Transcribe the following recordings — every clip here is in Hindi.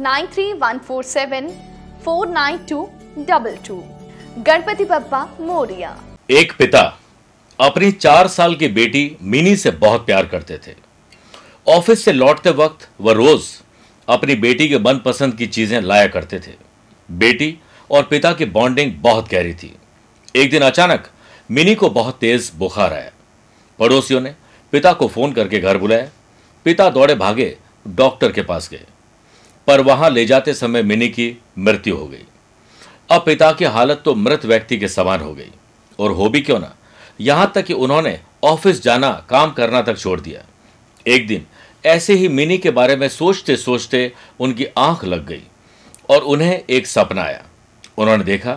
Nine three one four seven four nine two double two Ganpati Bappa Moriya. एक पिता अपनी चार साल की बेटी मिनी से बहुत प्यार करते थे। ऑफ़िस से लौटते वक्त वह रोज अपनी बेटी के मनपसंद की चीज़ें लाया करते थे। बेटी और पिता की बॉन्डिंग बहुत गहरी थी। एक दिन अचानक मिनी को बहुत तेज बुखार आया। पड़ोसियों ने पिता को फ़ोन करके घर बुलाया। पिता दौड़े भागे डॉक्टर के पास गए। पर वहाँ ले जाते समय मिनी की मृत्यु हो गई। अब पिता की हालत तो मृत व्यक्ति के समान हो गई। और हो भी क्यों ना? यहाँ तक कि उन्होंने ऑफ़िस जाना, काम करना तक छोड़ दिया। एक दिन ऐसे ही मिनी के बारे में सोचते सोचते उनकी आँख लग गई और उन्हें एक सपना आया। उन्होंने देखा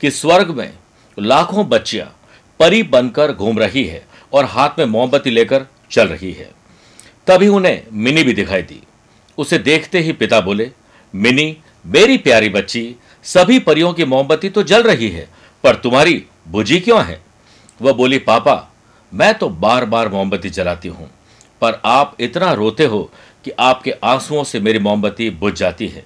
कि स्वर्ग में लाखों बच्चियाँ परी बनकर घूम रही है और हाथ में मोमबत्ती लेकर चल रही है। तभी उन्हें मिनी भी दिखाई दी। उसे देखते ही पिता बोले, मिनी, मेरी प्यारी बच्ची, सभी परियों की मोमबत्ती तो जल रही है, पर तुम्हारी बुझी क्यों है? वह बोली, पापा, मैं तो बार बार मोमबत्ती जलाती हूँ, पर आप इतना रोते हो कि आपके आंसुओं से मेरी मोमबत्ती बुझ जाती है।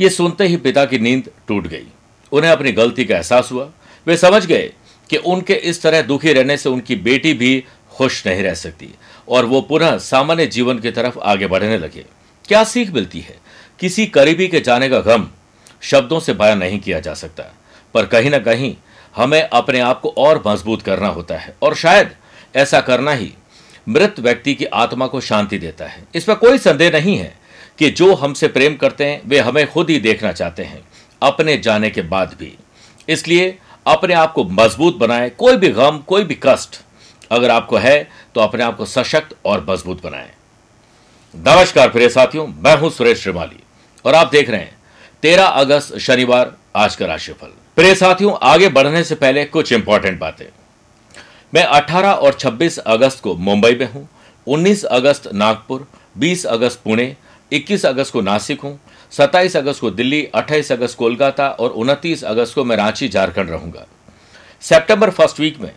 ये सुनते ही पिता की नींद टूट गई। उन्हें अपनी गलती का एहसास हुआ। वे समझ गए कि उनके इस तरह दुखी रहने से उनकी बेटी भी खुश नहीं रह सकती। और वो पुनः सामान्य जीवन की तरफ़ आगे बढ़ने लगे। क्या सीख मिलती है? किसी करीबी के जाने का गम शब्दों से बयान नहीं किया जा सकता। पर कहीं ना कहीं हमें अपने आप को और मज़बूत करना होता है और शायद ऐसा करना ही मृत व्यक्ति की आत्मा को शांति देता है। इसमें कोई संदेह नहीं है कि जो हमसे प्रेम करते हैं, वे हमें खुद ही देखना चाहते हैं, अपने जाने के बाद भी। इसलिए अपने आप को मज़बूत बनाए, कोई भी गम, कोई भी कष्ट अगर आपको है तो अपने आप को सशक्त और मज़बूत बनाएँ। नमस्कार प्रिय साथियों, मैं हूँ सुरेश श्रीमाली और आप देख रहे हैं तेरह अगस्त शनिवार, आज का राशिफल। प्रिय साथियों, आगे बढ़ने से पहले कुछ इंपॉर्टेंट बातें। मैं 18 और 26 अगस्त को मुंबई में हूँ 19 अगस्त नागपुर 20 अगस्त पुणे 21 अगस्त को नासिक हूँ 27 अगस्त को दिल्ली 28 अगस्त कोलकाता और 29 अगस्त को मैं रांची, झारखंड रहूँगा। सितंबर फ़र्स्ट वीक में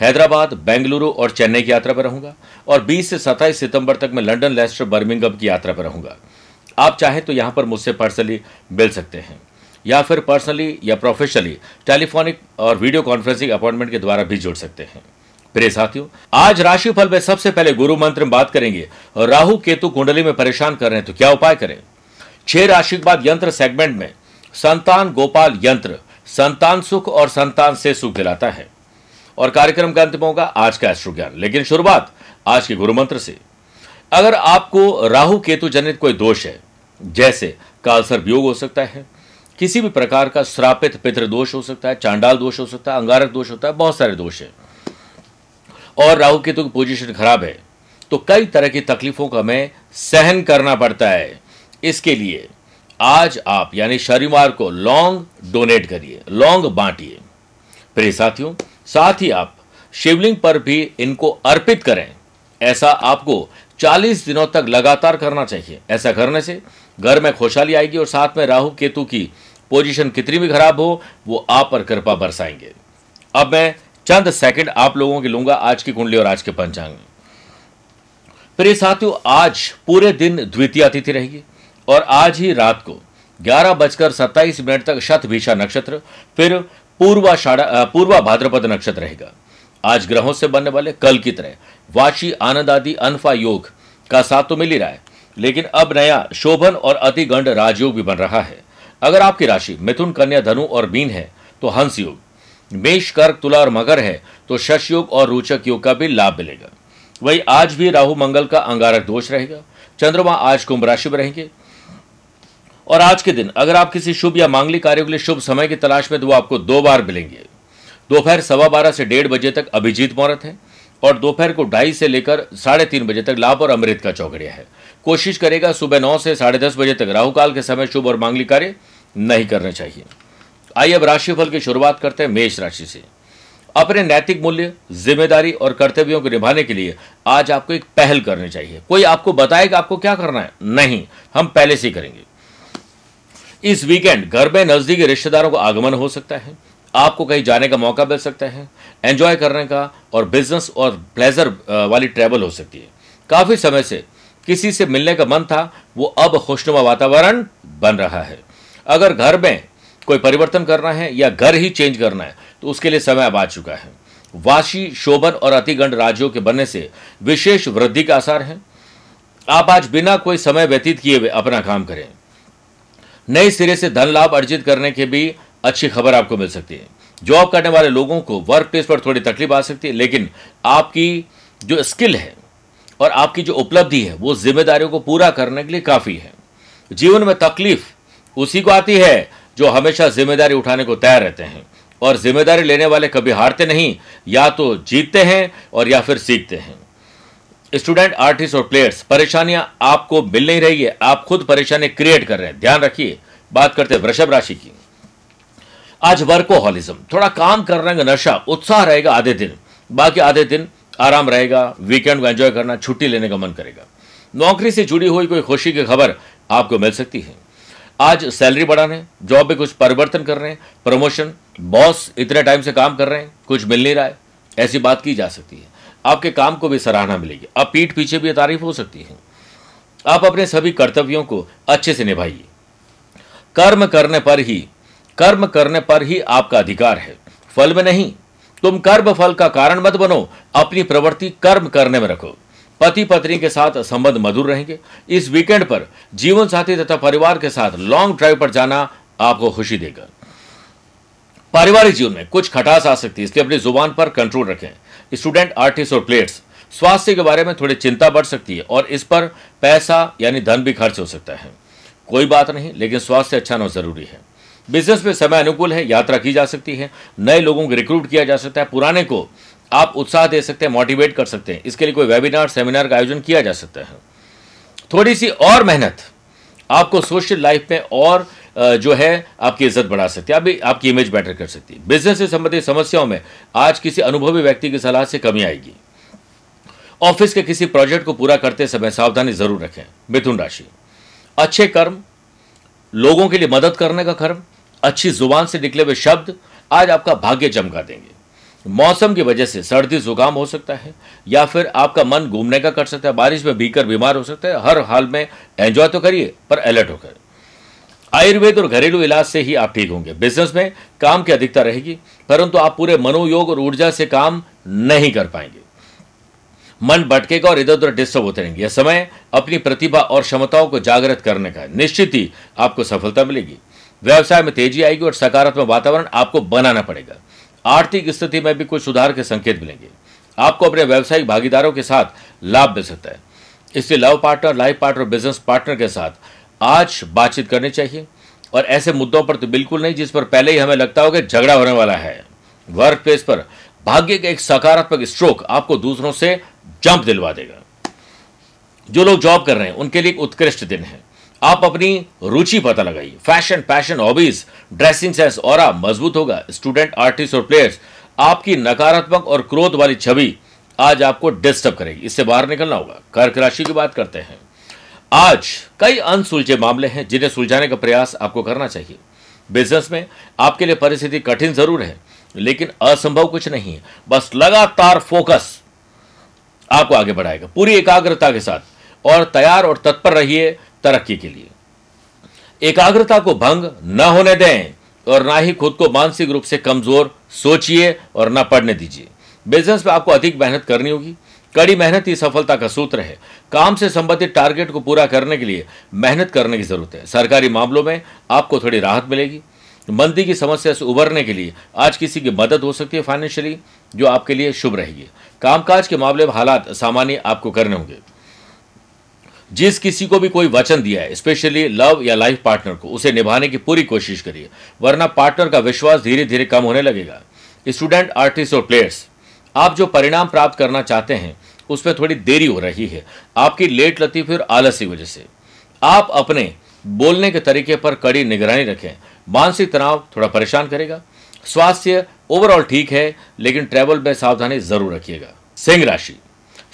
हैदराबाद, बेंगलुरु और चेन्नई की यात्रा पर रहूँगा और 20 से 27 सितंबर तक मैं लंदन लेस्टर बर्मिंगम की यात्रा पर रहूँगा। आप चाहें तो यहाँ पर मुझसे पर्सनली मिल सकते हैं या फिर पर्सनली या प्रोफेशनली टेलीफोनिक और वीडियो कॉन्फ्रेंसिंग अपॉइंटमेंट के द्वारा भी जुड़ सकते हैं। प्रिय साथियों, आज राशिफल में सबसे पहले गुरु मंत्र में बात करेंगे और राहु केतु कुंडली में परेशान कर रहे हैं तो क्या उपाय करें? छह राशि के बाद यंत्र सेगमेंट में संतान गोपाल यंत्र, संतान सुख और संतान से सुख दिलाता है। और कार्यक्रम का अंतिम होगा आज का एस्ट्रो ज्ञान। लेकिन शुरुआत आज के गुरु मंत्र से। अगर आपको राहु केतु जनित कोई दोष है, जैसे कालसर वियोग हो सकता है, किसी भी प्रकार का श्रापित पितृ दोष हो सकता है, चांडाल दोष हो सकता है, अंगारक दोष होता है, बहुत सारे दोष है। और राहु केतु की पोजीशन खराब है तो कई तरह की तकलीफों का हमें सहन करना पड़ता है। इसके लिए आज आप, यानी शनिवार को लौंग डोनेट करिए लौंग बांटिए। प्रिय साथियों साथ ही आप शिवलिंग पर भी इनको अर्पित करें। ऐसा आपको 40 दिनों तक लगातार करना चाहिए। ऐसा करने से घर में खुशहाली आएगी और साथ में राहु केतु की पोजीशन कितनी भी खराब हो, वो आप पर कृपा बरसाएँगे। अब मैं चंद सेकंड आप लोगों की लूँगा आज की कुंडली और आज के पंचांग। में प्रिय साथियों, आज पूरे दिन द्वितीय तिथि रहेगी और आज ही रात को ग्यारह बजकर सत्ताईस मिनट तक शतभिषा नक्षत्र, फिर पूर्वा पूर्वा भाद्रपद नक्षत्र रहेगा। आज ग्रहों से बनने वाले कल की तरह वाशी आनंद आदि, अनफा योग का साथ तो मिल ही रहा है, लेकिन अब नया शोभन और अतिगंड राजयोग भी बन रहा है। अगर आपकी राशि मिथुन, कन्या, धनु और मीन है तो हंस योग, मेष, कर्क, तुला और मगर है तो शश योग और रोचक योग का भी लाभ मिलेगा। वही आज भी राहु, मंगल का अंगारक दोष रहेगा। चंद्रमा आज कुंभ राशि में रहेंगे। और आज के दिन, अगर आप किसी शुभ या मांगलिक कार्य के लिए शुभ समय की तलाश में तो वो आपको दो बार मिलेंगे। दोपहर सवा बारह से डेढ़ बजे तक अभिजीत मुहूर्त है और दोपहर को ढाई से लेकर साढ़े तीन बजे तक लाभ और अमृत का चौकड़िया है। कोशिश करेगा सुबह नौ से साढ़े दस बजे तक राहुकाल के समय शुभ और मांगलिक कार्य नहीं करने चाहिए। आइए अब राशिफल की शुरुआत करते हैं मेष राशि से। अपने नैतिक मूल्य, ज़िम्मेदारी और कर्तव्यों को निभाने के लिए आज आपको एक पहल करनी चाहिए। कोई आपको बताएगा आपको क्या करना है? नहीं, हम पहले से करेंगे। इस वीकेंड घर में नजदीकी रिश्तेदारों का आगमन हो सकता है, आपको कहीं जाने का मौका मिल सकता है एंजॉय करने का और बिज़नेस और प्लेजर वाली ट्रैवल हो सकती है। काफ़ी समय से किसी से मिलने का मन था, वो अब खुशनुमा वातावरण बन रहा है। अगर घर में कोई परिवर्तन करना है या घर ही चेंज करना है तो उसके लिए समय अब आ चुका है। वाशी, शोभन और अतिगंड राज्यों के बनने से विशेष वृद्धि का आसार है। आप आज बिना कोई समय व्यतीत किए हुए अपना काम करें। नए सिरे से धन लाभ अर्जित करने की भी अच्छी खबर आपको मिल सकती है। जॉब करने वाले लोगों को वर्क प्लेस पर थोड़ी तकलीफ़ आ सकती है, लेकिन आपकी जो स्किल है और आपकी जो उपलब्धि है, वो जिम्मेदारियों को पूरा करने के लिए काफ़ी है। जीवन में तकलीफ़ उसी को आती है जो हमेशा ज़िम्मेदारी उठाने को तैयार रहते हैं। और ज़िम्मेदारी लेने वाले कभी हारते नहीं, या तो जीतते हैं और या फिर सीखते हैं। स्टूडेंट, आर्टिस्ट और प्लेयर्स, परेशानियाँ आपको मिल नहीं रही है। आप खुद परेशानी क्रिएट कर रहे हैं। ध्यान रखिए, बात करते हैं वृषभ राशि की। आज वर्कोहॉलिज्म थोड़ा काम करने का नशा, उत्साह रहेगा आधे दिन। बाकी आधे दिन आराम रहेगा वीकेंड को एंजॉय करना, छुट्टी लेने का मन करेगा। नौकरी से जुड़ी हुई कोई खुशी की खबर आपको मिल सकती है। आज सैलरी बढ़ाने जॉब में कुछ परिवर्तन कर रहे हैं प्रमोशन बॉस इतने टाइम से काम कर रहे हैं, कुछ मिल नहीं रहा है। ऐसी बात की जा सकती है। आपके काम को भी सराहना मिलेगी। अब पीठ पीछे भी तारीफ़ हो सकती है। आप अपने सभी कर्तव्यों को अच्छे से निभाइए। कर्म करने पर ही, कर्म करने पर ही आपका अधिकार है। फल में नहीं, तुम कर्म फल का कारण मत बनो। अपनी प्रवृत्ति कर्म करने में रखो। पति पत्नी के साथ संबंध मधुर रहेंगे। इस वीकेंड पर जीवन साथी तथा परिवार के साथ लॉन्ग ड्राइव पर जाना आपको खुशी देगा। पारिवारिक जीवन में कुछ खटास आ सकती है, इसलिए अपनी ज़ुबान पर कंट्रोल रखें। स्टूडेंट, आर्टिस्ट और प्लेयर्स, स्वास्थ्य के बारे में थोड़ी चिंता बढ़ सकती है और इस पर पैसा यानी धन भी खर्च हो सकता है। कोई बात नहीं, लेकिन स्वास्थ्य अच्छा होना ज़रूरी है। बिज़नेस में समय अनुकूल है, यात्रा की जा सकती है, नए लोगों को रिक्रूट किया जा सकता है, पुराने को आप उत्साह दे सकते हैं मोटिवेट कर सकते हैं। इसके लिए कोई वेबिनार सेमिनार का आयोजन किया जा सकता है। थोड़ी सी और मेहनत आपको सोशल लाइफ में और जो है, आपकी इज़्ज़त बढ़ा सकती है अभी आपकी इमेज बेटर कर सकती है। बिज़नेस से संबंधित समस्याओं में आज किसी अनुभवी व्यक्ति की सलाह से कमी आएगी। ऑफ़िस के किसी प्रोजेक्ट को पूरा करते समय सावधानी ज़रूर रखें। मिथुन राशि। अच्छे कर्म, लोगों के लिए मदद करने का कर्म अच्छी ज़ुबान से निकले हुए शब्द आज आपका भाग्य चमका देंगे। मौसम की वजह से सर्दी, जुकाम हो सकता है, या फिर आपका मन घूमने का कर सकता है, बारिश में भीकर बीमार हो सकता है, हर हाल में एंजॉय तो करिए, पर अलर्ट होकर। आयुर्वेद और घरेलू इलाज से ही आप ठीक होंगे। बिज़नेस में काम की अधिकता रहेगी, परंतु आप पूरे मनोयोग और ऊर्जा से काम नहीं कर पाएँगे। मन भटकेगा और इधर उधर डिस्टर्ब होते रहेंगे। यह समय अपनी प्रतिभा और क्षमताओं को जागृत करने का है। निश्चित ही आपको सफलता मिलेगी। व्यवसाय में तेज़ी आएगी और सकारात्मक वातावरण आपको बनाना पड़ेगा। आर्थिक स्थिति में भी कुछ सुधार के संकेत मिलेंगे। आपको अपने व्यवसायिक भागीदारों के साथ लाभ मिल सकता है। इसलिए love partner, life partner business partner के साथ आज बातचीत करनी चाहिए। और ऐसे मुद्दों पर तो बिल्कुल नहीं, जिस पर पहले ही हमें लगता हो कि झगड़ा होने वाला है। वर्क प्लेस पर भाग्य का एक सकारात्मक स्ट्रोक आपको दूसरों से जंप दिलवा देगा। जो लोग जॉब कर रहे हैं, उनके लिए एक उत्कृष्ट दिन है। आप अपनी रुचि पता लगाइए। Fashion passion hobbies dressing sense और मज़बूत होगा। स्टूडेंट आर्टिस्ट और प्लेयर्स आपकी नकारात्मक और क्रोध वाली छवि आज आपको डिस्टर्ब करेगी। इससे बाहर निकलना होगा। कर्क राशि की बात करते हैं। आज कई अनसुलझे मामले हैं जिन्हें सुलझाने का प्रयास आपको करना चाहिए। बिज़नेस में आपके लिए परिस्थिति कठिन ज़रूर है, लेकिन असंभव कुछ नहीं है। बस लगातार फोकस आपको आगे बढ़ाएगा। पूरी एकाग्रता के साथ और तैयार और तत्पर रहिए। तरक्की के लिए। एकाग्रता को भंग न होने दें और ना ही खुद को मानसिक रूप से कमज़ोर सोचिए और ना पढ़ने दीजिए। बिज़नेस में आपको अधिक मेहनत करनी होगी। कड़ी मेहनत ही सफलता का सूत्र है। काम से संबंधित टारगेट को पूरा करने के लिए मेहनत करने की ज़रूरत है। सरकारी मामलों में आपको थोड़ी राहत मिलेगी। मंदी की समस्या से उबरने के लिए आज किसी की मदद हो सकती है फाइनेंशियली जो आपके लिए शुभ रहेगी। कामकाज के मामले में हालात सामान्य आपको करने होंगे। जिस किसी को भी कोई वचन दिया है स्पेशली लव या लाइफ पार्टनर को, उसे निभाने की पूरी कोशिश करिए, वरना पार्टनर का विश्वास धीरे धीरे कम होने लगेगा। स्टूडेंट आर्टिस्ट और प्लेयर्स आप जो परिणाम प्राप्त करना चाहते हैं उसमें थोड़ी देरी हो रही है। आपकी लेट लतीफ और आलस की वजह से। आप अपने बोलने के तरीके पर कड़ी निगरानी रखें। मानसिक तनाव थोड़ा परेशान करेगा। स्वास्थ्य ओवरऑल ठीक है, लेकिन ट्रैवल में सावधानी ज़रूर रखिएगा। सिंह राशि।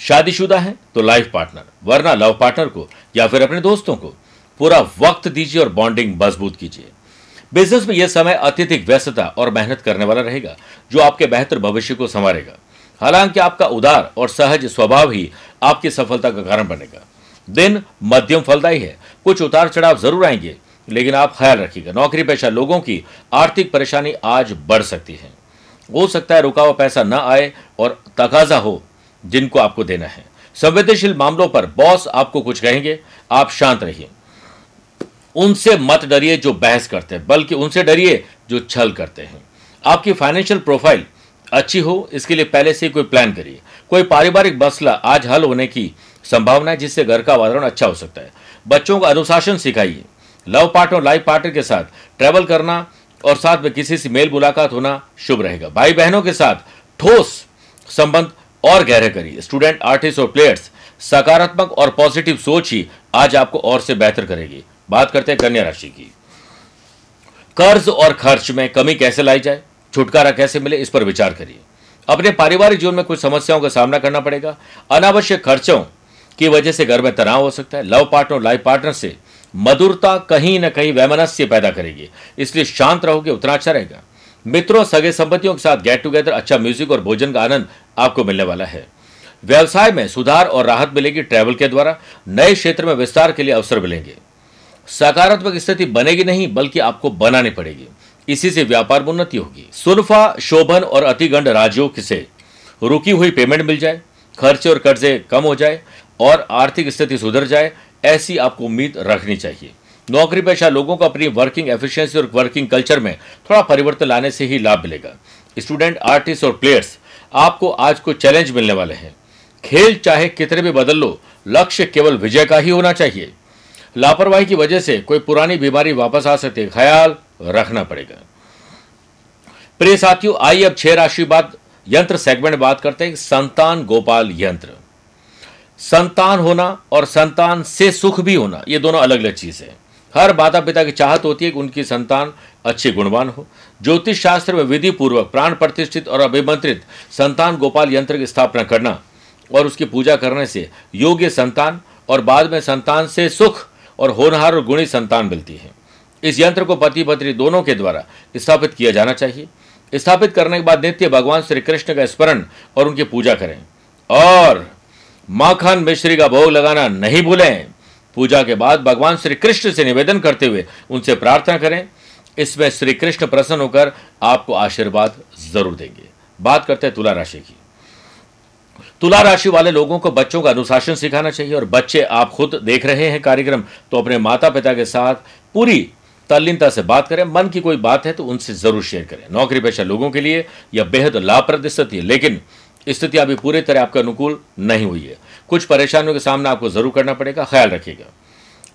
शादीशुदा है तो लाइफ पार्टनर, वरना लव पार्टनर को, या फिर अपने दोस्तों को, पूरा वक्त दीजिए और बॉन्डिंग मज़बूत कीजिए। बिज़नेस में यह समय अत्यधिक व्यस्तता और मेहनत करने वाला रहेगा, जो आपके बेहतर भविष्य को संवारेगा। हालाँकि आपका उदार और सहज स्वभाव ही आपकी सफलता का कारण बनेगा। दिन मध्यम फलदायी है, कुछ उतार चढ़ाव ज़रूर आएँगे, लेकिन आप ख्याल रखिएगा, नौकरी पेशा लोगों की आर्थिक परेशानी आज बढ़ सकती है। हो सकता है रुका हुआ पैसा न आए और तकाजा हो जिनको आपको देना है। संवेदनशील मामलों पर बॉस आपको कुछ कहेंगे, आप शांत रहिए। उनसे मत डरिए जो बहस करते हैं, बल्कि उनसे डरिए जो छल करते हैं। आपकी फाइनेंशियल प्रोफ़ाइल अच्छी हो, इसके लिए पहले से कोई प्लान करिए। कोई पारिवारिक मसला आज हल होने की संभावना है, जिससे घर का वातावरण अच्छा हो सकता है। बच्चों को अनुशासन सिखाइए। लव पार्टनर लाइफ पार्टनर के साथ ट्रैवल करना और साथ में किसी से मेल मुलाकात होना शुभ रहेगा। भाई बहनों के साथ ठोस संबंध और गहरे करिए। स्टूडेंट आर्टिस्ट और प्लेयर्स सकारात्मक और पॉजिटिव सोच ही आज आपको और से बेहतर करेगी। बात करते हैं कन्या राशि की। कर्ज और खर्च में कमी कैसे लाई जाए? छुटकारा कैसे मिले? इस पर विचार करिए। अपने पारिवारिक जीवन में कुछ समस्याओं का सामना करना पड़ेगा। अनावश्यक खर्चों की वजह से घर में तनाव हो सकता है। लव पार्टनर लाइफ पार्टनर से मधुरता कहीं ना कहीं वैमनस्य पैदा करेगी। इसलिए शांत रहोगे, उतना अच्छा रहेगा। मित्रों, सगे संपत्तियों के साथ गेट टुगेदर अच्छा म्यूज़िक और भोजन का आनंद आपको मिलने वाला है। व्यवसाय में सुधार और राहत मिलेगी ट्रैवल के द्वारा। नए क्षेत्र में विस्तार के लिए अवसर मिलेंगे। सकारात्मक स्थिति बनेगी नहीं, बल्कि आपको बनानी पड़ेगी। इसी से व्यापार में उन्नति होगी। सुनफा, शोभन और अतिगंड राजयोग से रुकी हुई पेमेंट मिल जाए, खर्चे और कर्जे कम हो जाए और आर्थिक स्थिति सुधर जाए, ऐसी आपको उम्मीद रखनी चाहिए। नौकरी पेशा लोगों को अपनी वर्किंग एफिशिएंसी और वर्किंग कल्चर में थोड़ा परिवर्तन लाने से ही लाभ मिलेगा। स्टूडेंट आर्टिस्ट और प्लेयर्स आपको आज को चैलेंज मिलने वाले हैं। खेल चाहे कितने भी बदल लो, लक्ष्य केवल विजय का ही होना चाहिए। लापरवाही की वजह से कोई पुरानी बीमारी वापस आ सकती है। ख्याल रखना पड़ेगा। प्रिय साथियों, आइए अब छह राशि बाद यंत्र सेगमेंट बात करते हैं। संतान गोपाल यंत्र। संतान होना और संतान से सुख भी होना, ये दोनों अलग अलग चीज़ है। हर माता पिता की चाहत होती है कि उनकी संतान अच्छे गुणवान हो। ज्योतिष शास्त्र में विधि पूर्वक प्राण प्रतिष्ठित और अभिमंत्रित संतान गोपाल यंत्र की स्थापना करना और उसकी पूजा करने से योग्य संतान और बाद में संतान से सुख और होनहार और गुणी संतान मिलती है। इस यंत्र को पति पत्नी दोनों के द्वारा स्थापित किया जाना चाहिए। स्थापित करने के बाद नित्य भगवान श्री कृष्ण का स्मरण और उनकी पूजा करें। और माखन मिश्री का भोग लगाना नहीं भूलें। पूजा के बाद भगवान श्री कृष्ण से निवेदन करते हुए उनसे प्रार्थना करें। इसमें श्री कृष्ण प्रसन्न होकर आपको आशीर्वाद ज़रूर देंगे। बात करते हैं तुला राशि की। तुला राशि वाले लोगों को बच्चों का अनुशासन सिखाना चाहिए और बच्चे आप खुद देख रहे हैं कार्यक्रम तो अपने माता पिता के साथ पूरी तल्लीनता से बात करें। मन की कोई बात है तो उनसे ज़रूर शेयर करें। नौकरी पेशा लोगों के लिए यह बेहद लाभप्रद स्थिति है, लेकिन स्थिति अभी पूरी तरह आपके अनुकूल नहीं हुई है। कुछ परेशानियों का सामना आपको ज़रूर करना पड़ेगा, ख्याल रखिएगा।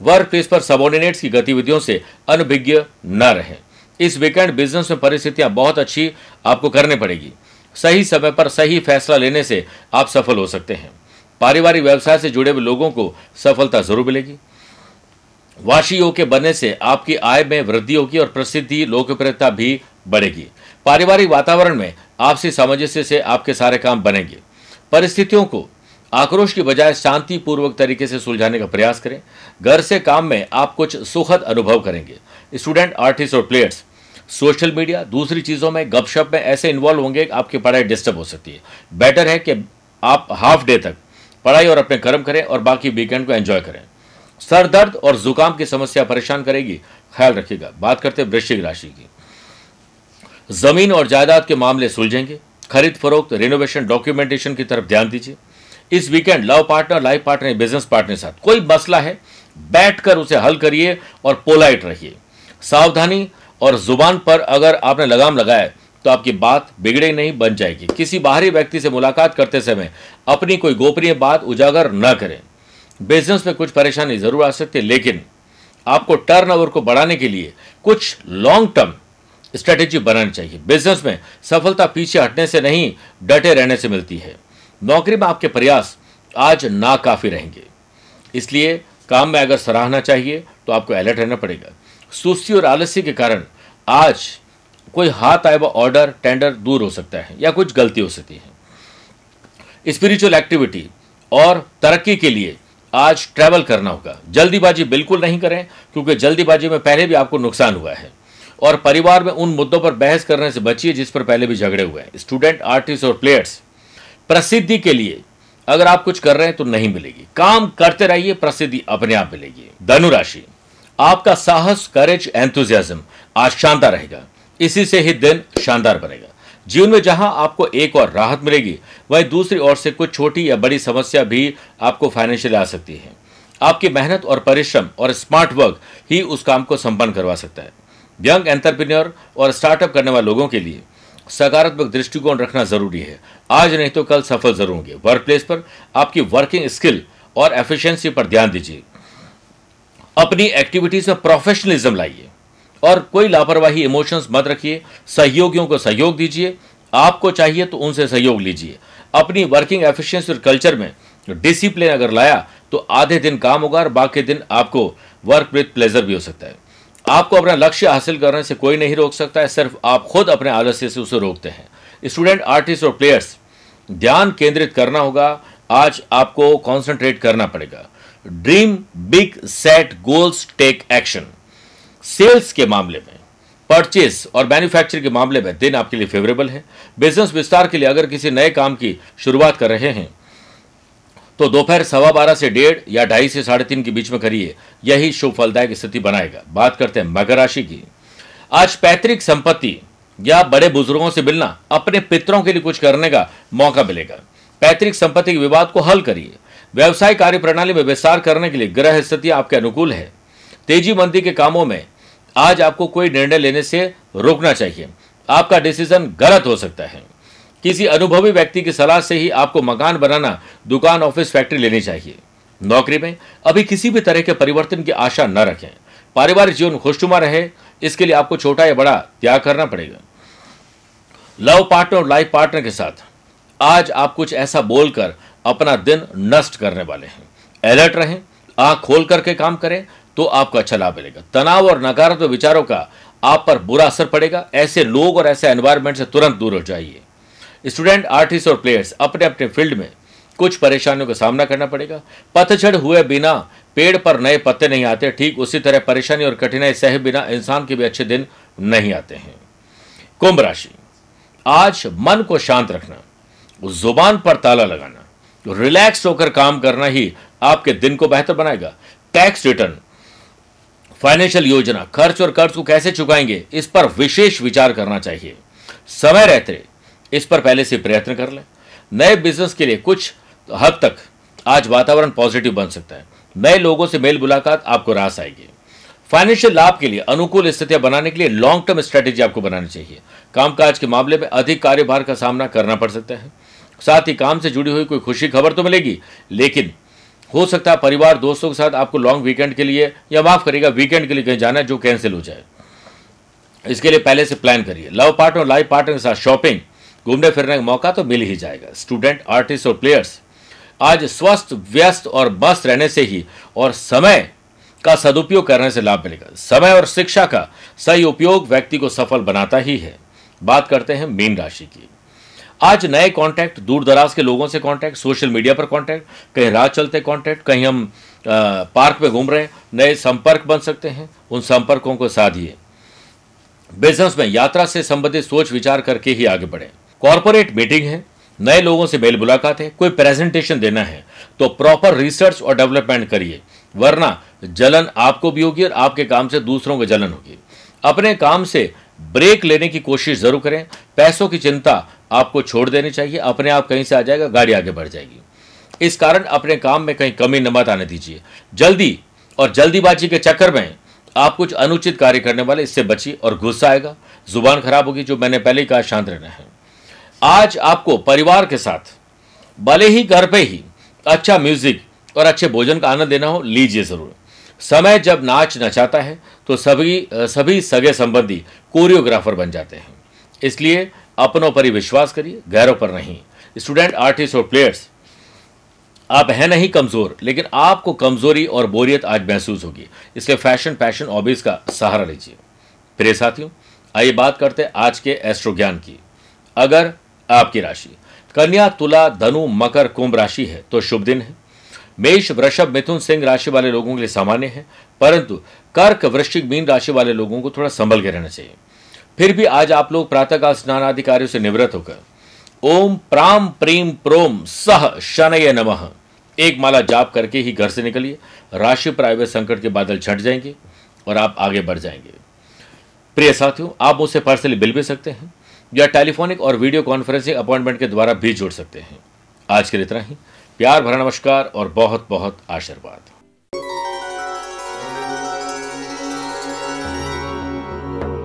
वर्क प्लेस पर सबॉर्डिनेट्स की गतिविधियों से अनभिज्ञ न रहें। इस वीकेंड बिज़नेस में परिस्थितियाँ बहुत अच्छी आपको करनी पड़ेगी। सही समय पर सही फैसला लेने से आप सफल हो सकते हैं। पारिवारिक व्यवसाय से जुड़े हुए लोगों को सफलता ज़रूर मिलेगी। वाशी योग के बनने से आपकी आय में वृद्धि होगी और प्रसिद्धि, लोकप्रियता भी बढ़ेगी। पारिवारिक वातावरण में आपसी सामंजस्य से आपके सारे काम बनेंगे। परिस्थितियों को आक्रोश की बजाय शांतिपूर्वक तरीके से सुलझाने का प्रयास करें। घर से काम में आप कुछ सुखद अनुभव करेंगे। स्टूडेंट आर्टिस्ट और प्लेयर्स सोशल मीडिया दूसरी चीज़ों में, गपशप में ऐसे इन्वॉल्व होंगे कि आपकी पढ़ाई डिस्टर्ब हो सकती है। बेटर है कि आप हाफ़ डे तक पढ़ाई और अपने कर्म करें और बाकी वीकेंड को एंजॉय करें। सर दर्द और जुकाम की समस्या परेशान करेगी। ख्याल रखिएगा। बात करते हैं वृश्चिक राशि की। ज़मीन और जायदाद के मामले सुलझेंगे। खरीद फरोख्त रिनोवेशन डॉक्यूमेंटेशन की तरफ़ ध्यान दीजिए। इस weekend love partner, life partner, business partner के साथ कोई मसला है, बैठकर उसे हल करिए और पोलाइट रहिए। सावधानी और ज़ुबान पर अगर आपने लगाम लगाया तो आपकी बात बिगड़े नहीं, बन जाएगी। किसी बाहरी व्यक्ति से मुलाकात करते समय अपनी कोई गोपनीय बात उजागर न करें। बिज़नेस में कुछ परेशानी ज़रूर आ सकती है, लेकिन आपको टर्नओवर को बढ़ाने के लिए कुछ लॉन्ग टर्म स्ट्रेटेजी बनानी चाहिए। बिज़नेस में सफलता पीछे हटने से नहीं, डटे रहने से मिलती है। नौकरी में आपके प्रयास आज नाकाफी रहेंगे। इसलिए काम में अगर सराहना चाहिए तो आपको अलर्ट रहना पड़ेगा। सुस्ती और आलस्य के कारण आज कोई हाथ आए हुआ ऑर्डर, टेंडर दूर हो सकता है या कुछ गलती हो सकती है। स्पिरिचुअल एक्टिविटी और तरक्की के लिए आज ट्रैवल करना होगा। जल्दीबाजी बिल्कुल नहीं करें, क्योंकि जल्दीबाजी में पहले भी आपको नुकसान हुआ है। और परिवार में उन मुद्दों पर बहस करने से बचिए जिस पर पहले भी झगड़े हुए हैं। स्टूडेंट, आर्टिस्ट और प्लेयर्स प्रसिद्धि के लिए। अगर आप कुछ कर रहे हैं तो नहीं मिलेगी। काम करते रहिए, प्रसिद्धि अपने आप मिलेगी। धनुराशि, आपका साहस करेज एंथुजियाज्म आज शानदार रहेगा। इसी से ही दिन शानदार बनेगा। जीवन में जहाँ आपको एक और राहत मिलेगी, वहीं दूसरी ओर से कुछ छोटी या बड़ी समस्या भी आपको फाइनेंशियल आ सकती है। आपकी मेहनत और परिश्रम और स्मार्ट वर्क ही उस काम को संपन्न करवा सकता है। यंग एंटरप्रेन्योर और स्टार्टअप करने वाले लोगों के लिए सकारात्मक दृष्टिकोण रखना ज़रूरी है। आज नहीं तो कल सफल ज़रूर होंगे। वर्क प्लेस पर आपकी वर्किंग स्किल और एफिशिएंसी पर ध्यान दीजिए। अपनी एक्टिविटीज़ में प्रोफेशनलिज्म लाइए। और कोई लापरवाही इमोशंस मत रखिए। सहयोगियों को सहयोग दीजिए। आपको चाहिए तो उनसे सहयोग लीजिए। अपनी वर्किंग एफिशिएंसी और कल्चर में डिसिप्लिन अगर लाया तो आधे दिन काम होगा और बाकी दिन आपको वर्क विथ प्लेजर भी हो सकता है। आपको अपना लक्ष्य हासिल करने से कोई नहीं रोक सकता है, सिर्फ़ आप खुद अपने आलस्य से उसे रोकते हैं। स्टूडेंट, आर्टिस्ट और प्लेयर्स, ध्यान केंद्रित करना होगा। आज आपको कॉन्सेंट्रेट करना पड़ेगा। Dream big set goals take action sales के मामले में परचेस और मैन्युफैक्चर के मामले में दिन आपके लिए फेवरेबल है। बिज़नेस विस्तार के लिए अगर किसी नए काम की शुरुआत कर रहे हैं तो दोपहर सवा बारह से डेढ़ या ढाई से साढ़े तीन के बीच में करिए। यही शुभ फलदायक स्थिति बनाएगा। बात करते हैं मकर राशि की। आज पैतृक संपत्ति या बड़े बुज़ुर्गों से मिलना अपने पितरों के लिए कुछ करने का मौका मिलेगा। पैतृक संपत्ति के विवाद को हल करिए। व्यवसाय कार्य प्रणाली में विस्तार करने के लिए ग्रह स्थिति आपके अनुकूल है। तेज़ी मंदी के कामों में आज आपको कोई निर्णय लेने से रोकना चाहिए। आपका डिसीज़न गलत हो सकता है। किसी अनुभवी व्यक्ति की सलाह से ही आपको मकान बनाना दुकान, ऑफ़िस, फैक्ट्री लेनी चाहिए। नौकरी में अभी किसी भी तरह के परिवर्तन की आशा न रखें। पारिवारिक जीवन खुशनुमा रहे, इसके लिए आपको छोटा या बड़ा त्याग करना पड़ेगा। लव पार्टनर और लाइफ पार्टनर के साथ, आज आप कुछ ऐसा बोलकर अपना दिन नष्ट करने वाले हैं। अलर्ट रहें, आँख खोल करके काम करें तो आपको अच्छा लाभ मिलेगा। तनाव और नकारात्मक विचारों का आप पर बुरा असर पड़ेगा। ऐसे लोग और ऐसे एनवायरमेंट से तुरंत दूर हो जाइए। स्टूडेंट, आर्टिस्ट और प्लेयर्स अपने अपने फ़ील्ड में कुछ परेशानियों का सामना करना पड़ेगा। पतझड़ हुए बिना पेड़ पर नए पत्ते नहीं आते, ठीक उसी तरह परेशानी और कठिनाई सह बिना इंसान के भी अच्छे दिन नहीं आते हैं। कुंभ राशि। आज मन को शांत रखना, ज़ुबान पर ताला लगाना, रिलैक्स होकर काम करना ही आपके दिन को बेहतर बनाएगा। टैक्स रिटर्न, फाइनेंशियल योजना, खर्च और कर्ज को कैसे चुकाएँगे, इस पर विशेष विचार करना चाहिए। समय रहते इस पर पहले से प्रयत्न कर लें। नए बिज़नेस के लिए कुछ हद तक आज वातावरण पॉजिटिव बन सकता है। नए लोगों से मेल मुलाकात आपको रास आएगी। फाइनेंशियल लाभ के लिए अनुकूल स्थितियाँ बनाने के लिए लॉन्ग टर्म स्ट्रेटेजी आपको बनानी चाहिए। कामकाज के मामले में अधिक कार्यभार का सामना करना पड़ सकता है। साथ ही काम से जुड़ी हुई कोई खुशी खबर तो मिलेगी, लेकिन हो सकता है परिवार दोस्तों के साथ आपको लॉन्ग वीकेंड के लिए या माफ़ करिएगा वीकेंड के लिए कहीं जाना है जो कैंसिल हो जाए। इसके लिए पहले से प्लान करिए। लव पार्टनर लाइफ पार्टनर के साथ शॉपिंग घूमने फिरने का मौका तो मिल ही जाएगा। स्टूडेंट आर्टिस्ट और प्लेयर्स आज स्वस्थ व्यस्त और मस्त रहने से ही और समय का सदुपयोग करने से लाभ मिलेगा। समय और शिक्षा का सही उपयोग व्यक्ति को सफल बनाता ही है। बात करते हैं मीन राशि की। आज नए कांटेक्ट दूर दराज के लोगों से कांटेक्ट सोशल मीडिया पर कांटेक्ट कहीं रात चलते कांटेक्ट कहीं हम आ, पार्क में घूम रहे हैं नए संपर्क बन सकते हैं उन संपर्कों को साधिए। बिज़नेस में यात्रा से संबंधित सोच विचार करके ही आगे बढ़े। कॉरपोरेट मीटिंग है, नए लोगों से मेल मुलाकात है, कोई प्रेजेंटेशन देना है तो प्रॉपर रिसर्च और डेवलपमेंट करिए, वरना जलन आपको भी होगी और आपके काम से दूसरों को जलन होगी। अपने काम से ब्रेक लेने की कोशिश ज़रूर करें, पैसों की चिंता आपको छोड़ देनी चाहिए, अपने आप कहीं से आ जाएगा, गाड़ी आगे बढ़ जाएगी। इस कारण अपने काम में कहीं कमी न मत आने दीजिए। जल्दी और जल्दीबाजी के चक्कर में आप कुछ अनुचित कार्य करने वाले, इससे बचिए और गुस्सा आएगा, ज़ुबान खराब होगी, जो मैंने पहले ही कहा, शांत रहना है। आज आपको परिवार के साथ, भले ही घर पे ही अच्छा म्यूज़िक और अच्छे भोजन का आनंद देना हो, लीजिए ज़रूर। समय जब नाच नचाता है तो सभी सभी सगे संबंधी कोरियोग्राफर बन जाते हैं। इसलिए अपनों पर ही विश्वास करिए, गैरों पर नहीं। स्टूडेंट आर्टिस्ट और प्लेयर्स आप हैं नहीं कमज़ोर, लेकिन आपको कमज़ोरी और बोरियत आज महसूस होगी। इसलिए फ़ैशन पैशन हॉबीज का सहारा लीजिए। प्रिय साथियों, आइए बात करते हैं आज के एस्ट्रो ज्ञान की। अगर आपकी राशि। कन्या, तुला, धनु, मकर, कुंभ राशि है तो शुभ दिन है। मेष, वृषभ, मिथुन, सिंह राशि वाले लोगों के लिए सामान्य है, परंतु कर्क, वृश्चिक, मीन राशि वाले लोगों को थोड़ा संभल के रहना चाहिए। फिर भी आज आप लोग प्रातःकाल स्नान आदि कार्यों से निवृत्त होकर, ओम प्राम प्रेम प्रोम सह शनय नमः, एक माला जाप करके ही घर से निकलिए, राशि प्राइवेट संकट के बादल छट जाएँगे और आप आगे बढ़ जाएँगे। प्रिय साथियों, आप मुझसे पर्सनली बिल भी सकते हैं। या टेलीफोनिक और वीडियो कॉन्फ्रेंसिंग अपॉइंटमेंट के द्वारा भी जुड़ सकते हैं। आज के लिए इतना ही। प्यार, भरा नमस्कार और बहुत बहुत आशीर्वाद।